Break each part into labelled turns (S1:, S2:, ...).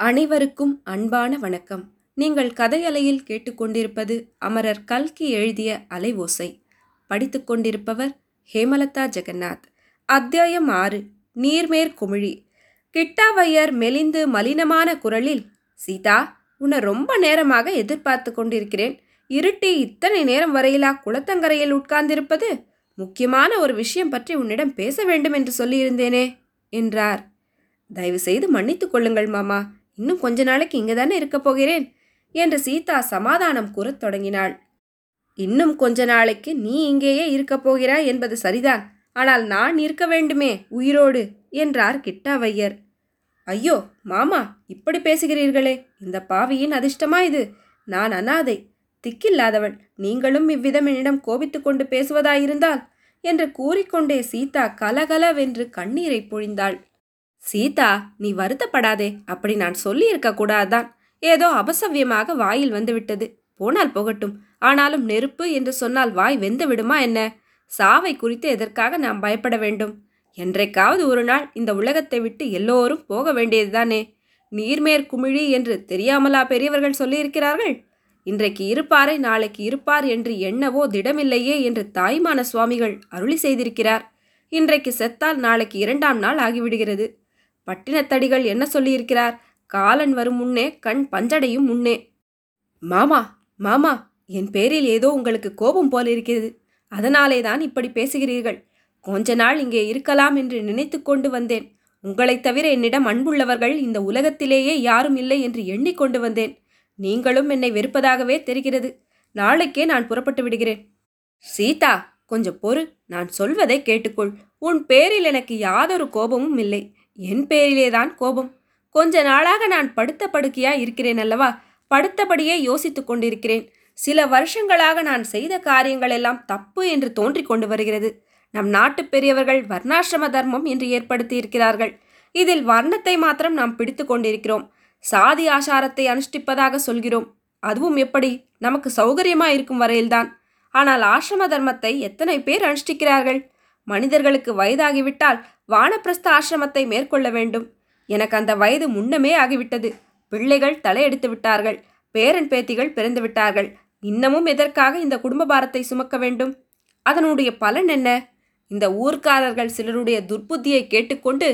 S1: அனைவருக்கும் அன்பான வணக்கம். நீங்கள் கதையலையில் கேட்டுக்கொண்டிருப்பது அமரர் கல்கி எழுதிய அலைவோசை படித்துக் கொண்டிருப்பவர் ஹேமலதா ஜெகநாத். அத்தியாயம் ஆறு நீர்மேற் குமிழி. கிட்டாவையர் மெலிந்து மலினமான குரலில் சீதா உன்னை ரொம்ப நேரமாக எதிர்பார்த்து கொண்டிருக்கிறேன். இருட்டி இத்தனை நேரம் வரையிலா குளத்தங்கரையில் உட்கார்ந்திருப்பது? முக்கியமான ஒரு விஷயம் பற்றி உன்னிடம் பேச வேண்டும் என்று சொல்லியிருந்தேனே என்றார். தயவு செய்து மன்னித்துக் கொள்ளுங்கள் மாமா. இன்னும் கொஞ்ச நாளைக்கு இங்கே தானே இருக்கப் போகிறேன்? என்று சீதா சமாதானம் கூறத் தொடங்கினாள். இன்னும் கொஞ்ச நாளைக்கு நீ இங்கேயே இருக்கப் போகிறாய் என்பது சரிதான். ஆனால் நான் இருக்க வேண்டுமே உயிரோடு என்றார் கிட்டாவையர். ஐயோ மாமா இப்படி பேசுகிறீர்களே இந்த பாவியின் அதிர்ஷ்டமா இது? நான் அனாதை திக்கில்லாதவள் நீங்களும் இவ்விதம் என்னிடம் கோபித்து கொண்டு பேசுவதாயிருந்தால் என்று கூறிக்கொண்டே சீதா கலகலவென்று கண்ணீரை பொழிந்தாள். சீதா நீ வருத்தப்படாதே. அப்படி நான் சொல்லியிருக்க கூடாதான் ஏதோ அபசவ்யமாக வாயில் வந்துவிட்டது போனால் போகட்டும். ஆனாலும் நெருப்பு என்று சொன்னால் வாய் வெந்து விடுமா என்ன? சாவை குறித்து எதற்காக நாம் பயப்பட வேண்டும்? என்றைக்காவது ஒரு நாள் இந்த உலகத்தை விட்டு எல்லோரும் போக வேண்டியதுதானே? நீர்மேற் குமிழி என்று தெரியாமலா பெரியவர்கள் சொல்லியிருக்கிறார்கள்? இன்றைக்கு இருப்பாரை நாளைக்கு இருப்பார் என்று எண்ணவோ திடமில்லையே என்று தாய்மான சுவாமிகள் அருளி செய்திருக்கிறார். இன்றைக்கு செத்தால் நாளைக்கு இரண்டாம் நாள் ஆகிவிடுகிறது. பட்டினத்தடிகள் என்ன சொல்லியிருக்கிறார்? காலன் வரும் முன்னே கண் பஞ்சடையும் முன்னே. மாமா மாமா என் பேரில் ஏதோ உங்களுக்கு கோபம் போல இருக்கிறது அதனாலே தான் இப்படி பேசுகிறீர்கள். கொஞ்ச நாள் இங்கே இருக்கலாம் என்று நினைத்து கொண்டு வந்தேன். உங்களைத் தவிர என்னிடம் அன்புள்ளவர்கள் இந்த உலகத்திலேயே யாரும் இல்லை என்று எண்ணிக்கொண்டு வந்தேன். நீங்களும் என்னை வெறுப்பதாகவே தெரிகிறது. நாளைக்கே நான் புறப்பட்டு விடுகிறேன். சீதா கொஞ்சம் பொறு. நான் சொல்வதை கேட்டுக்கொள். உன் பேரில் எனக்கு யாதொரு கோபமும் இல்லை. என் பேரிலேதான் கோபம். கொஞ்ச நாளாக நான் படுத்த படுக்கையா இருக்கிறேன் அல்லவா? படுத்தபடியே யோசித்து கொண்டிருக்கிறேன். சில வருஷங்களாக நான் செய்த காரியங்கள் எல்லாம் தப்பு என்று தோன்றிக் கொண்டு வருகிறது. நம் நாட்டு பெரியவர்கள் வர்ணாசிரம தர்மம் என்று ஏற்படுத்தி இருக்கிறார்கள். இதில் வர்ணத்தை மாத்திரம் நாம் பிடித்து கொண்டிருக்கிறோம். சாதி ஆசாரத்தை அனுஷ்டிப்பதாக சொல்கிறோம். அதுவும் எப்படி? நமக்கு சௌகரியமாக இருக்கும் வரையில்தான். ஆனால் ஆசிரம தர்மத்தை எத்தனை பேர் அனுஷ்டிக்கிறார்கள்? மனிதர்களுக்கு வயதாகிவிட்டால் வானப்பிரஸ்த ஆசிரமத்தை மேற்கொள்ள வேண்டும். எனக்கு அந்த வயது முன்னமே ஆகிவிட்டது. பிள்ளைகள் தலையெடுத்து விட்டார்கள். பேரன் பேத்திகள் பிறந்து விட்டார்கள். இன்னமும் எதற்காக இந்த குடும்ப பாரத்தை சுமக்க வேண்டும்? அதனுடைய பலன் என்ன? இந்த ஊர்க்காரர்கள் சிலருடைய துர்புத்தியை கேட்டுக்கொண்டு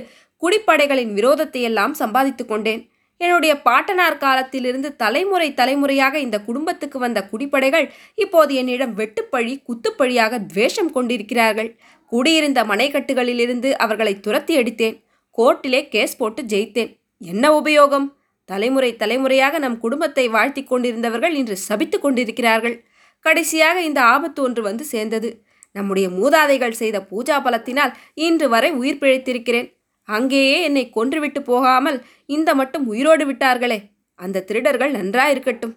S1: குடிப்படைகளின் விரோதத்தை எல்லாம் சம்பாதித்து கொண்டேன். என்னுடைய பாட்டனார் காலத்திலிருந்து தலைமுறை தலைமுறையாக இந்த குடும்பத்துக்கு வந்த குடிப்படைகள் இப்போது என்னிடம் வெட்டுப்பழி குத்துப்பழியாக துவேஷம் கொண்டிருக்கிறார்கள். குடியிருந்த மனைக்கட்டுகளிலிருந்து அவர்களை துரத்தி அடித்தேன். கோர்ட்டிலே கேஸ் போட்டு ஜெயித்தேன். என்ன உபயோகம்? தலைமுறை தலைமுறையாக நம் குடும்பத்தை வாழ்த்தி கொண்டிருந்தவர்கள் இன்று சபித்து கொண்டிருக்கிறார்கள். கடைசியாக இந்த ஆபத்து ஒன்று வந்து சேர்ந்தது. நம்முடைய மூதாதைகள் செய்த பூஜா பலத்தினால் இன்று வரை உயிர் பிழைத்திருக்கிறேன். அங்கேயே என்னை கொன்றுவிட்டு போகாமல் இந்த மட்டும் உயிரோடு விட்டார்களே. அந்த திருடர்கள் நன்றாயிருக்கட்டும்.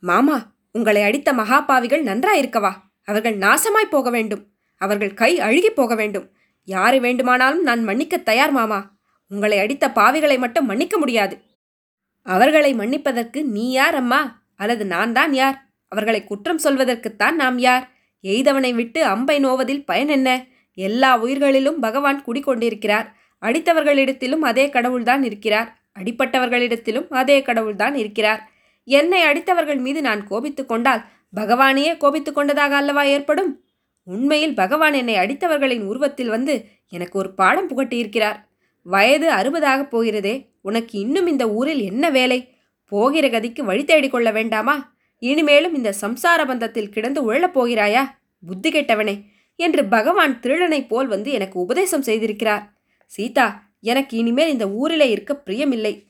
S1: மாமா உங்களை அடித்த மகாபாவிகள் நன்றாயிருக்கவா? அவர்கள் நாசமாய் போக வேண்டும். அவர்கள் கை அழுகி போக வேண்டும். யாரை வேண்டுமானாலும் நான் மன்னிக்க தயார் மாமா. உங்களை அடித்த பாவிகளை மட்டும் மன்னிக்க முடியாது. அவர்களை மன்னிப்பதற்கு நீ யார் அம்மா? அல்லது நான் தான் யார்? அவர்களை குற்றம் சொல்வதற்குத்தான் நாம் யார்? எய்தவனை விட்டு அம்பை நோவதில் பயன் என்ன? எல்லா உயிர்களிலும் பகவான் குடிக்கொண்டிருக்கிறார் அடித்தவர்களிடத்திலும் அதே கடவுள்தான் இருக்கிறார். அடிப்பட்டவர்களிடத்திலும் அதே கடவுள்தான் இருக்கிறார். என்னை அடித்தவர்கள் மீது நான் கோபித்துக்கொண்டால் பகவானையே கோபித்துக் கொண்டதாக அல்லவா ஏற்படும்? உண்மையில் பகவான் என்னை அடித்தவர்களின் உருவத்தில் வந்து எனக்கு ஒரு பாடம் புகட்டியிருக்கிறார். வயது அறுபதாகப் போகிறதே உனக்கு இன்னும் இந்த ஊரில் என்ன வேலை? போகிற கதிக்கு வழி தேடிக்கொள்ள வேண்டாமா? இனிமேலும் இந்த சம்சார பந்தத்தில் கிடந்து உழலப் போகிறாயா? புத்தி கெட்டவனே என்று பகவான் திருடனைப் போல் வந்து எனக்கு உபதேசம் செய்திருக்கிறார். சீதா எனக்கு இனிமேல் இந்த ஊரிலே இருக்க பிரியமில்லை.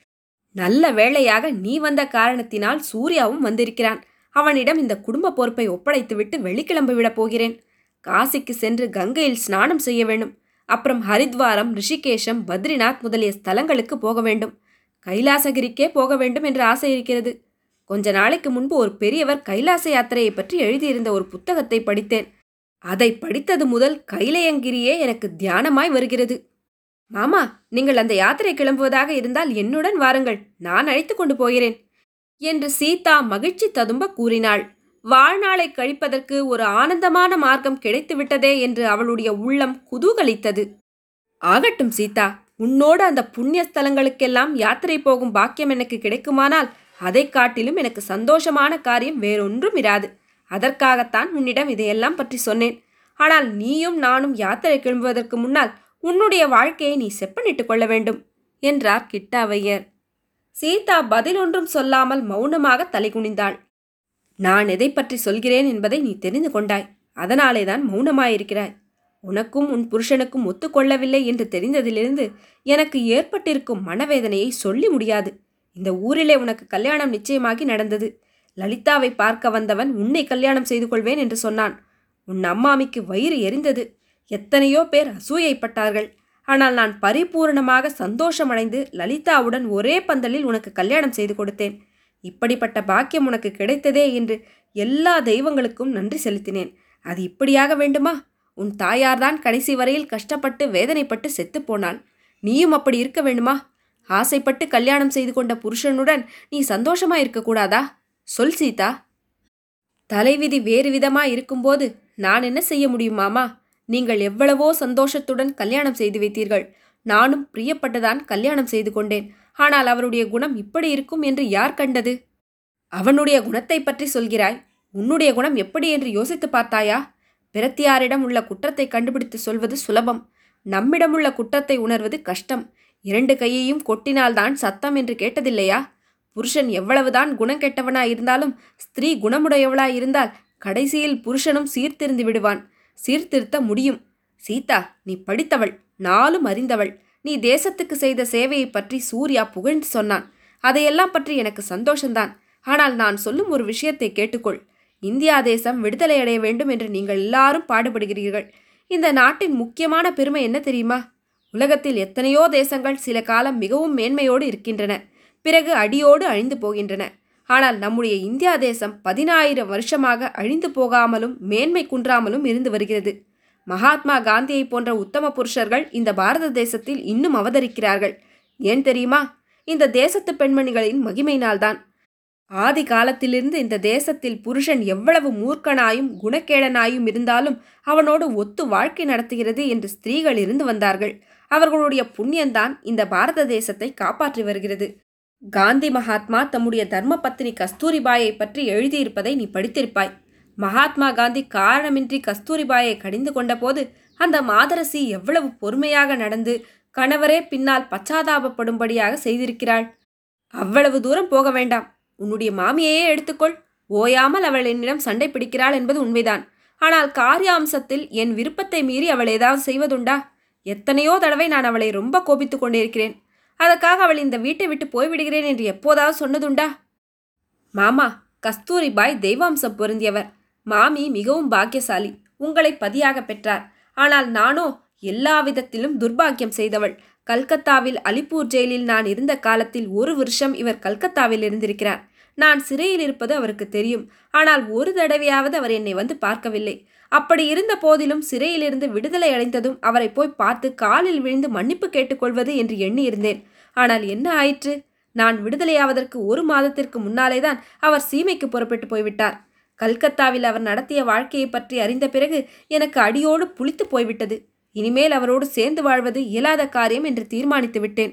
S1: நல்ல வேளையாக நீ வந்த காரணத்தினால் சூர்யாவும் வந்திருக்கிறான். அவனிடம் இந்த குடும்ப பொறுப்பை ஒப்படைத்துவிட்டு வெளிக்கிளம்பி விடப் போகிறேன். காசிக்கு சென்று கங்கையில் ஸ்நானம் செய்ய வேண்டும். அப்புறம் ஹரித்வாரம் ரிஷிகேஷம் பத்ரிநாத் முதலிய ஸ்தலங்களுக்கு போக வேண்டும். கைலாசகிரிக்கே போக வேண்டும் என்று ஆசை இருக்கிறது. கொஞ்ச நாளைக்கு முன்பு ஒரு பெரியவர் கைலாச யாத்திரையை பற்றி எழுதியிருந்த ஒரு புத்தகத்தை படித்தேன். அதை படித்தது முதல் கைலயங்கிரியே எனக்கு தியானமாய் வருகிறது. மாமா நீங்கள் அந்த யாத்திரை கிளம்புவதாக இருந்தால் என்னுடன் வாருங்கள். நான் அழைத்து கொண்டு போகிறேன். என்று சீதா மகிழ்ச்சி ததும்ப கூறினாள். வாழ்நாளை கழிப்பதற்கு ஒரு ஆனந்தமான மார்க்கம் கிடைத்துவிட்டதே என்று அவளுடைய உள்ளம் குதூகலித்தது. ஆகட்டும் சீதா. உன்னோடு அந்த புண்ணிய ஸ்தலங்களுக்கெல்லாம் யாத்திரை போகும் பாக்கியம் எனக்கு கிடைக்குமானால் அதை காட்டிலும் எனக்கு சந்தோஷமான காரியம் வேறொன்றும் இராது. அதற்காகத்தான் உன்னிடம் இதையெல்லாம் பற்றி சொன்னேன். ஆனால் நீயும் நானும் யாத்திரை கிளம்புவதற்கு முன்னால் உன்னுடைய வாழ்க்கையை நீ செப்பனிட்டுக் கொள்ள வேண்டும் என்றார் கிட்டாவையர். சீதா பதில் ஒன்றும் சொல்லாமல் மௌனமாக தலைகுனிந்தாள். நான் எதை பற்றி சொல்கிறேன் என்பதை நீ தெரிந்து கொண்டாய். அதனாலே தான் மௌனமாயிருக்கிறாய். உனக்கும் உன் புருஷனுக்கும் ஒத்துக்கொள்ளவில்லை என்று தெரிந்ததிலிருந்து எனக்கு ஏற்பட்டிருக்கும் மனவேதனையை சொல்லி முடியாது. இந்த ஊரிலே உனக்கு கல்யாணம் நிச்சயமாகி நடந்தது. லலிதாவை பார்க்க வந்தவன் உன்னை கல்யாணம் செய்து கொள்வேன் என்று சொன்னான். உன் அம்மாமிக்கு வயிறு எரிந்தது. எத்தனையோ பேர் அசூயைப்பட்டார்கள். ஆனால் நான் பரிபூரணமாக சந்தோஷமடைந்து லலிதாவுடன் ஒரே பந்தலில் உனக்கு கல்யாணம் செய்து கொடுத்தேன். இப்படிப்பட்ட பாக்கியம் உனக்கு கிடைத்ததே என்று எல்லா தெய்வங்களுக்கும் நன்றி செலுத்தினேன். அது இப்படியாக வேண்டுமா? உன் தாயார்தான் கடைசி வரையில் கஷ்டப்பட்டு வேதனைப்பட்டு செத்துப்போனாள் நீயும் அப்படி இருக்க வேண்டுமா? ஆசைப்பட்டு கல்யாணம் செய்து கொண்ட புருஷனுடன் நீ சந்தோஷமா இருக்கக்கூடாதா? சொல் சீதா. தலைவிதி வேறு விதமா இருக்கும்போது நான் என்ன செய்ய முடியுமாமா நீங்கள் எவ்வளவோ சந்தோஷத்துடன் கல்யாணம் செய்து வைத்தீர்கள். நானும் பிரியப்பட்டுதான் கல்யாணம் செய்து கொண்டேன். ஆனால் அவருடைய குணம் இப்படி இருக்கும் என்று யார் கண்டது? அவனுடைய குணத்தை பற்றி சொல்கிறாய். உன்னுடைய குணம் எப்படி என்று யோசித்து பார்த்தாயா? பிரத்தியாரிடம் உள்ள குற்றத்தை கண்டுபிடித்து சொல்வது சுலபம். நம்மிடமுள்ள குற்றத்தை உணர்வது கஷ்டம். இரண்டு கையையும் கொட்டினால்தான் சத்தம் என்று கேட்டதில்லையா? புருஷன் எவ்வளவுதான் குணம் கெட்டவனாய் இருந்தாலும் ஸ்திரீ குணமுடையவளாய் இருந்தால் கடைசியில் புருஷனும் சீர்திருந்து விடுவான். சீர்திருத்த முடியும். சீதா நீ படித்தவள். நாளும் அறிந்தவள். நீ தேசத்துக்கு செய்த சேவையை பற்றி சூர்யா புகழ்ந்து சொன்னான். அதையெல்லாம் பற்றி எனக்கு சந்தோஷந்தான். ஆனால் நான் சொல்லும் ஒரு விஷயத்தை கேட்டுக்கொள். இந்தியா தேசம் விடுதலை அடைய வேண்டும் என்று நீங்கள் எல்லாரும் பாடுபடுகிறீர்கள். இந்த நாட்டின் முக்கியமான பெருமை என்ன தெரியுமா? உலகத்தில் எத்தனையோ தேசங்கள் சில காலம் மிகவும் மேன்மையோடு இருக்கின்றன. பிறகு அடியோடு அழிந்து போகின்றன. ஆனால் நம்முடைய இந்தியா தேசம் பதினாயிரம் வருஷமாக அழிந்து போகாமலும் மேன்மை குன்றாமலும் இருந்து வருகிறது. மகாத்மா காந்தியை போன்ற உத்தம புருஷர்கள் இந்த பாரத தேசத்தில் இன்னும் அவதரிக்கிறார்கள். ஏன் தெரியுமா? இந்த தேசத்து பெண்மணிகளின் மகிமையினால்தான். ஆதி காலத்திலிருந்து இந்த தேசத்தில் புருஷன் எவ்வளவு மூர்க்கனாயும் குணக்கேடனாயும் இருந்தாலும் அவனோடு ஒத்து வாழ்க்கை நடத்துகிறது என்று ஸ்திரீகள் இருந்து வந்தார்கள். அவர்களுடைய புண்ணியந்தான் இந்த பாரத தேசத்தை காப்பாற்றி வருகிறது. காந்தி மகாத்மா தம்முடைய தர்மபத்தினி கஸ்தூரிபாயை பற்றி எழுதியிருப்பதை நீ படித்திருப்பாய். மகாத்மா காந்தி காரணமின்றி கஸ்தூரிபாயை கடிந்து கொண்டபோது அந்த மாதரசி எவ்வளவு பொறுமையாக நடந்து கணவரே பின்னால் பச்சாதாபப்படும்படியாக செய்திருக்கிறாள். அவ்வளவு தூரம் போக வேண்டாம். உன்னுடைய மாமியையே எடுத்துக்கொள். ஓயாமல் அவள் என்னிடம் சண்டை பிடிக்கிறாள் என்பது உண்மைதான். ஆனால் காரியாம்சத்தில் என் விருப்பத்தை மீறி அவள் ஏதாவது செய்வதுண்டா? எத்தனையோ தடவை நான் அவளை ரொம்ப கோபித்துக் கொண்டிருக்கிறேன். அதற்காக அவள் இந்த வீட்டை விட்டு போய்விடுகிறேன் என்று எப்போதாவது சொன்னதுண்டா? மாமா கஸ்தூரிபாய் தெய்வாம்சம் பொருந்தியவர். மாமி மிகவும் பாக்கியசாலி. உங்களை பதியாக பெற்றார். ஆனால் நானோ எல்லா விதத்திலும் துர்பாக்கியம் செய்தவள். கல்கத்தாவில் அலிப்பூர் ஜெயிலில் நான் இருந்த காலத்தில் ஒரு வருஷம் இவர் கல்கத்தாவில் இருந்திருக்கிறார். நான் சிறையில் இருப்பது அவருக்கு தெரியும். ஆனால் ஒரு தடவையாவது அவர் என்னை வந்து பார்க்கவில்லை. அப்படி இருந்த போதிலும் சிறையிலிருந்து விடுதலை அடைந்ததும் அவரை போய் பார்த்து காலில் விழுந்து மன்னிப்பு கேட்டுக்கொள்வது என்று எண்ணியிருந்தேன். ஆனால் என்ன ஆயிற்று? நான் விடுதலையாவதற்கு ஒரு மாதத்திற்கு முன்னாலேதான் அவர் சீமைக்கு புறப்பட்டு போய்விட்டார். கல்கத்தாவில் அவர் நடத்திய வாழ்க்கையை பற்றி அறிந்த பிறகு எனக்கு அடியோடு புளித்து போய்விட்டது. இனிமேல் அவரோடு சேர்ந்து வாழ்வது இயலாத காரியம் என்று தீர்மானித்து விட்டேன்.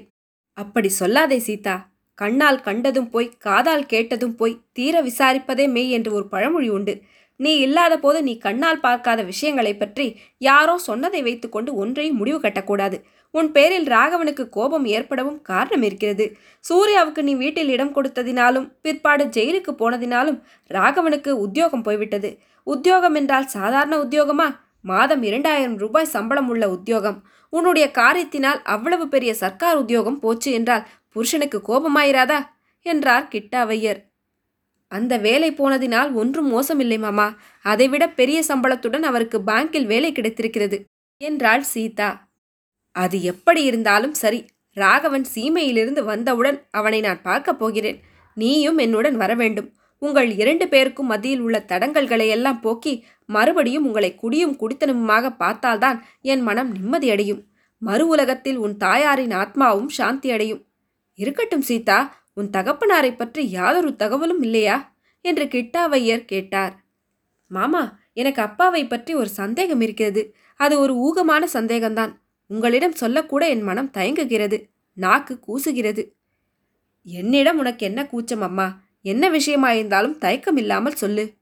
S1: அப்படி சொல்லாதே சீதா. கண்ணால் கண்டதும் போய் காதால் கேட்டதும் போய் தீர விசாரிப்பதே மெய் என்று ஒரு பழமொழி உண்டு. நீ இல்லாத போது நீ கண்ணால் பார்க்காத விஷயங்களை பற்றி யாரோ சொன்னதை வைத்துக்கொண்டு ஒன்றையும் முடிவு கட்டக்கூடாது. உன் பேரில் ராகவனுக்கு கோபம் ஏற்படவும் காரணம் இருக்கிறது. சூர்யாவுக்கு நீ வீட்டில் இடம் கொடுத்ததினாலும் பிற்பாடு ஜெயிலுக்கு போனதினாலும் ராகவனுக்கு உத்தியோகம் போய்விட்டது. உத்தியோகம் என்றால் சாதாரண உத்தியோகமா? மாதம் இரண்டாயிரம் ரூபாய் சம்பளம் உள்ள உத்தியோகம். உன்னுடைய காரியத்தினால் அவ்வளவு பெரிய சர்க்கார் உத்தியோகம் போச்சு என்றால் புருஷனுக்கு கோபமாயிராதா? என்றார் கிட்டாவையர். அந்த வேலை போனதினால் ஒன்றும் மோசமில்லை மாமா. அதைவிட பெரிய சம்பளத்துடன் அவருக்கு பேங்கில் வேலை கிடைத்திருக்கிறது என்றாள் சீதா. அது எப்படி இருந்தாலும் சரி ராகவன் சீமையிலிருந்து வந்தவுடன் அவனை நான் பார்க்கப் போகிறேன். நீயும் என்னுடன் வர வேண்டும். உங்கள் இரண்டு பேருக்கும் மத்தியில் உள்ள தடங்கல்களை எல்லாம் போக்கி மறுபடியும் உங்களை குடியும் குடித்தனமுமாக பார்த்தால்தான் என் மனம் நிம்மதியடையும் மறு உலகத்தில் உன் தாயாரின் ஆத்மாவும் சாந்தி அடையும். இருக்கட்டும் சீதா உன் தகப்பனாரை பற்றி யாதொரு தகவலும் இல்லையா? என்று கிட்டாவையர் கேட்டார். மாமா எனக்கு அப்பாவை பற்றி ஒரு சந்தேகம் இருக்கிறது. அது ஒரு ஊகமான சந்தேகம்தான். உங்களிடம் சொல்லக்கூட என் மனம் தயங்குகிறது. நாக்கு கூசுகிறது. என்னிடம் உனக்கு என்ன கூச்சம் அம்மா? என்ன விஷயமாயிருந்தாலும் தயக்கம் இல்லாமல் சொல்லு.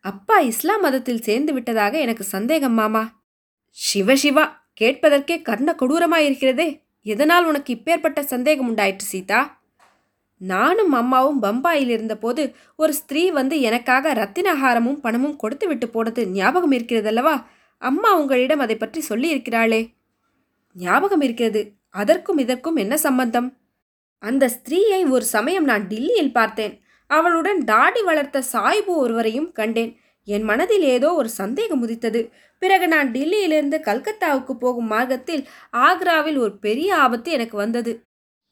S1: அப்பா இஸ்லாம் மதத்தில் சேர்ந்து விட்டதாக எனக்கு சந்தேகம் மாமா. சிவ சிவா கேட்பதற்கே கர்ண கொடூரமாயிருக்கிறதே. எதனால் உனக்கு இப்பேற்பட்ட சந்தேகம் உண்டாயிற்று சீதா? நானும் அம்மாவும் பம்பாயில் இருந்தபோது ஒரு ஸ்திரீ வந்து எனக்காக ரத்தினஹாரமும் பணமும் கொடுத்து விட்டு போனது ஞாபகம் இருக்கிறதல்லவா? அம்மா உங்களிடம் அதை பற்றி சொல்லியிருக்கிறாளே. ஞாபகம் இருக்கிறது. அதற்கும் இதற்கும் என்ன சம்பந்தம்? அந்த ஸ்திரீயை ஒரு சமயம் நான் டில்லியில் பார்த்தேன். அவளுடன் தாடி வளர்த்த சாய்பு ஒருவரையும் கண்டேன். என் மனதில் ஏதோ ஒரு சந்தேகம் உதித்தது. பிறகு நான் டில்லியிலிருந்து கல்கத்தாவுக்கு போகும் மார்க்கத்தில் ஆக்ராவில் ஒரு பெரிய ஆபத்து எனக்கு வந்தது.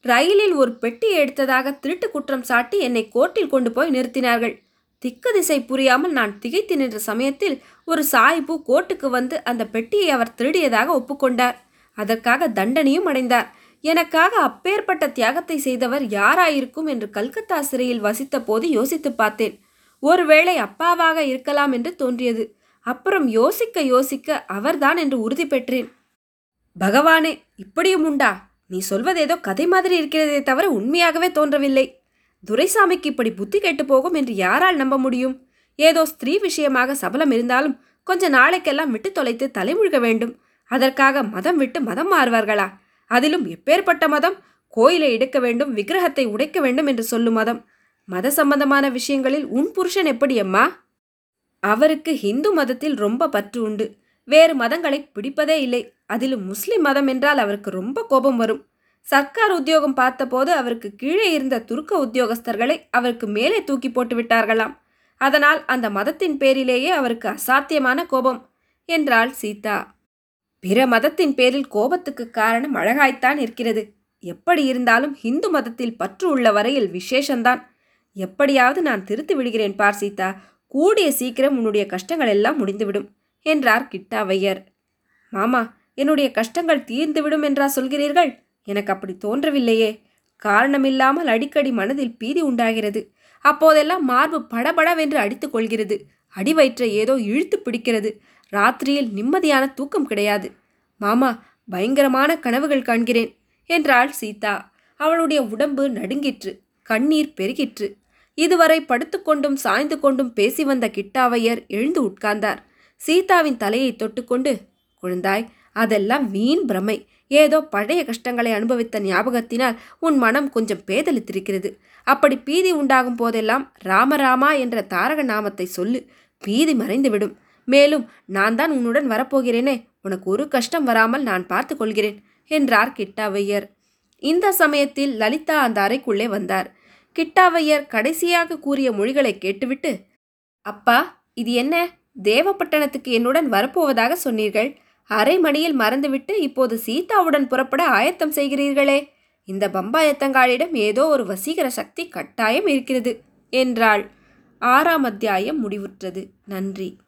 S1: ரயிலில் ஒரு பெட்டி எடுத்ததாக திருட்டு குற்றம் சாட்டி என்னை கோர்ட்டில் கொண்டு போய் நிறுத்தினார்கள். திக்கு திசை புரியாமல் நான் திகைத்து நின்ற சமயத்தில் ஒரு சாய்பு கோர்ட்டுக்கு வந்து அந்த பெட்டியை அவர் திருடியதாக ஒப்புக்கொண்டார். அதற்காக தண்டனையும் அடைந்தார். எனக்காக அப்பேற்பட்ட தியாகத்தை செய்தவர் யாராயிருக்கும் என்று கல்கத்தா சிறையில் வசித்த போது யோசித்து பார்த்தேன். ஒருவேளை அப்பாவாக இருக்கலாம் என்று தோன்றியது. அப்புறம் யோசிக்க யோசிக்க அவர்தான் என்று உறுதி பெற்றேன். பகவானே இப்படியும் உண்டா? நீ சொல்வதேதோ கதை மாதிரி இருக்கிறதே தவிர உண்மையாகவே தோன்றவில்லை. துரைசாமிக்கு இப்படி புத்தி கெட்டு போகும் என்று யாரால் நம்ப முடியும்? ஏதோ ஸ்திரீ விஷயமாக சபலம் இருந்தாலும் கொஞ்ச நாளைக்கெல்லாம் விட்டு தொலைத்து தலைமுழுக வேண்டும். அதற்காக மதம் விட்டு மதம் மாறுவார்களா? அதிலும் எப்பேற்பட்ட மதம்? கோயிலை எடுக்க வேண்டும் விக்கிரகத்தை உடைக்க வேண்டும் என்று சொல்லும் மதம். மத சம்பந்தமான விஷயங்களில் உன் புருஷன் எப்படி அம்மா? அவருக்கு ஹிந்து மதத்தில் ரொம்ப பற்று உண்டு. வேறு மதங்களை பிடிப்பதே இல்லை. அதிலும் முஸ்லிம் மதம் என்றால் அவருக்கு ரொம்ப கோபம் வரும். சர்க்கார் உத்தியோகம் பார்த்தபோது அவருக்கு கீழே இருந்த துருக்க உத்தியோகஸ்தர்களை அவருக்கு மேலே தூக்கி போட்டு விட்டார்களாம். அதனால் அந்த மதத்தின் பேரிலேயே அவருக்கு அசாத்தியமான கோபம் என்றாள் சீதா. பிற மதத்தின் பேரில் கோபத்துக்கு காரணம் அழகாய்த்தான் இருக்கிறது. எப்படி இருந்தாலும் ஹிந்து மதத்தில் பற்று உள்ள வரையில் விசேஷந்தான். எப்படியாவது நான் திருத்தி விடுகிறேன் பார் சீதா கூடிய சீக்கிரம் உன்னுடைய கஷ்டங்கள் எல்லாம் முடிந்துவிடும் என்றார் கிட்டாவையர். மாமா என்னுடைய கஷ்டங்கள் தீர்ந்துவிடும் என்றா சொல்கிறீர்கள்? எனக்கு அப்படி தோன்றவில்லையே. காரணமில்லாமல் அடிக்கடி மனதில் பீதி உண்டாகிறது. அப்போதெல்லாம் மார்பு படபடவென்று அடித்துக் கொள்கிறது. அடிவயிற்றை ஏதோ இழுத்து பிடிக்கிறது. ராத்திரியில் நிம்மதியான தூக்கம் கிடையாது. மாமா பயங்கரமான கனவுகள் காண்கிறேன் என்றாள் சீதா. அவளுடைய உடம்பு நடுங்கிற்று கண்ணீர் பெருகிற்று. இதுவரை படுத்துக்கொண்டும் சாய்ந்து கொண்டும் பேசி வந்த கிட்டாவையர் எழுந்து உட்கார்ந்தார். சீதாவின் தலையை தொட்டுக்கொண்டு குழந்தாய் அதெல்லாம் வீண் பிரமை. ஏதோ பழைய கஷ்டங்களை அனுபவித்த ஞாபகத்தினால் உன் மனம் கொஞ்சம் பேதலித்திருக்கிறது. அப்படி பீதி உண்டாகும் போதெல்லாம் ராமராமா என்ற தாரக நாமத்தை சொல்லு. பீதி மறைந்துவிடும். மேலும் நான் தான் உன்னுடன் வரப்போகிறேனே. உனக்கு ஒரு கஷ்டம் வராமல் நான் பார்த்து கொள்கிறேன் என்றார் கிட்டாவையர். இந்த சமயத்தில் லலிதா அந்த அறைக்குள்ளே வந்தார். கிட்டாவையர் கடைசியாக கூறிய மொழிகளை கேட்டுவிட்டு அப்பா இது என்ன? தேவப்பட்டணத்துக்கு என்னுடன் வரப்போவதாக சொன்னீர்கள். அரை மணியில் மறந்துவிட்டு இப்போது சீதாவுடன் புறப்பட ஆயத்தம் செய்கிறீர்களே. இந்த பம்பாயத்தங்காளிடம் ஏதோ ஒரு வசீகர சக்தி கட்டாயம் இருக்கிறது என்றாள். ஆறாம் அத்தியாயம் முடிவுற்றது. நன்றி.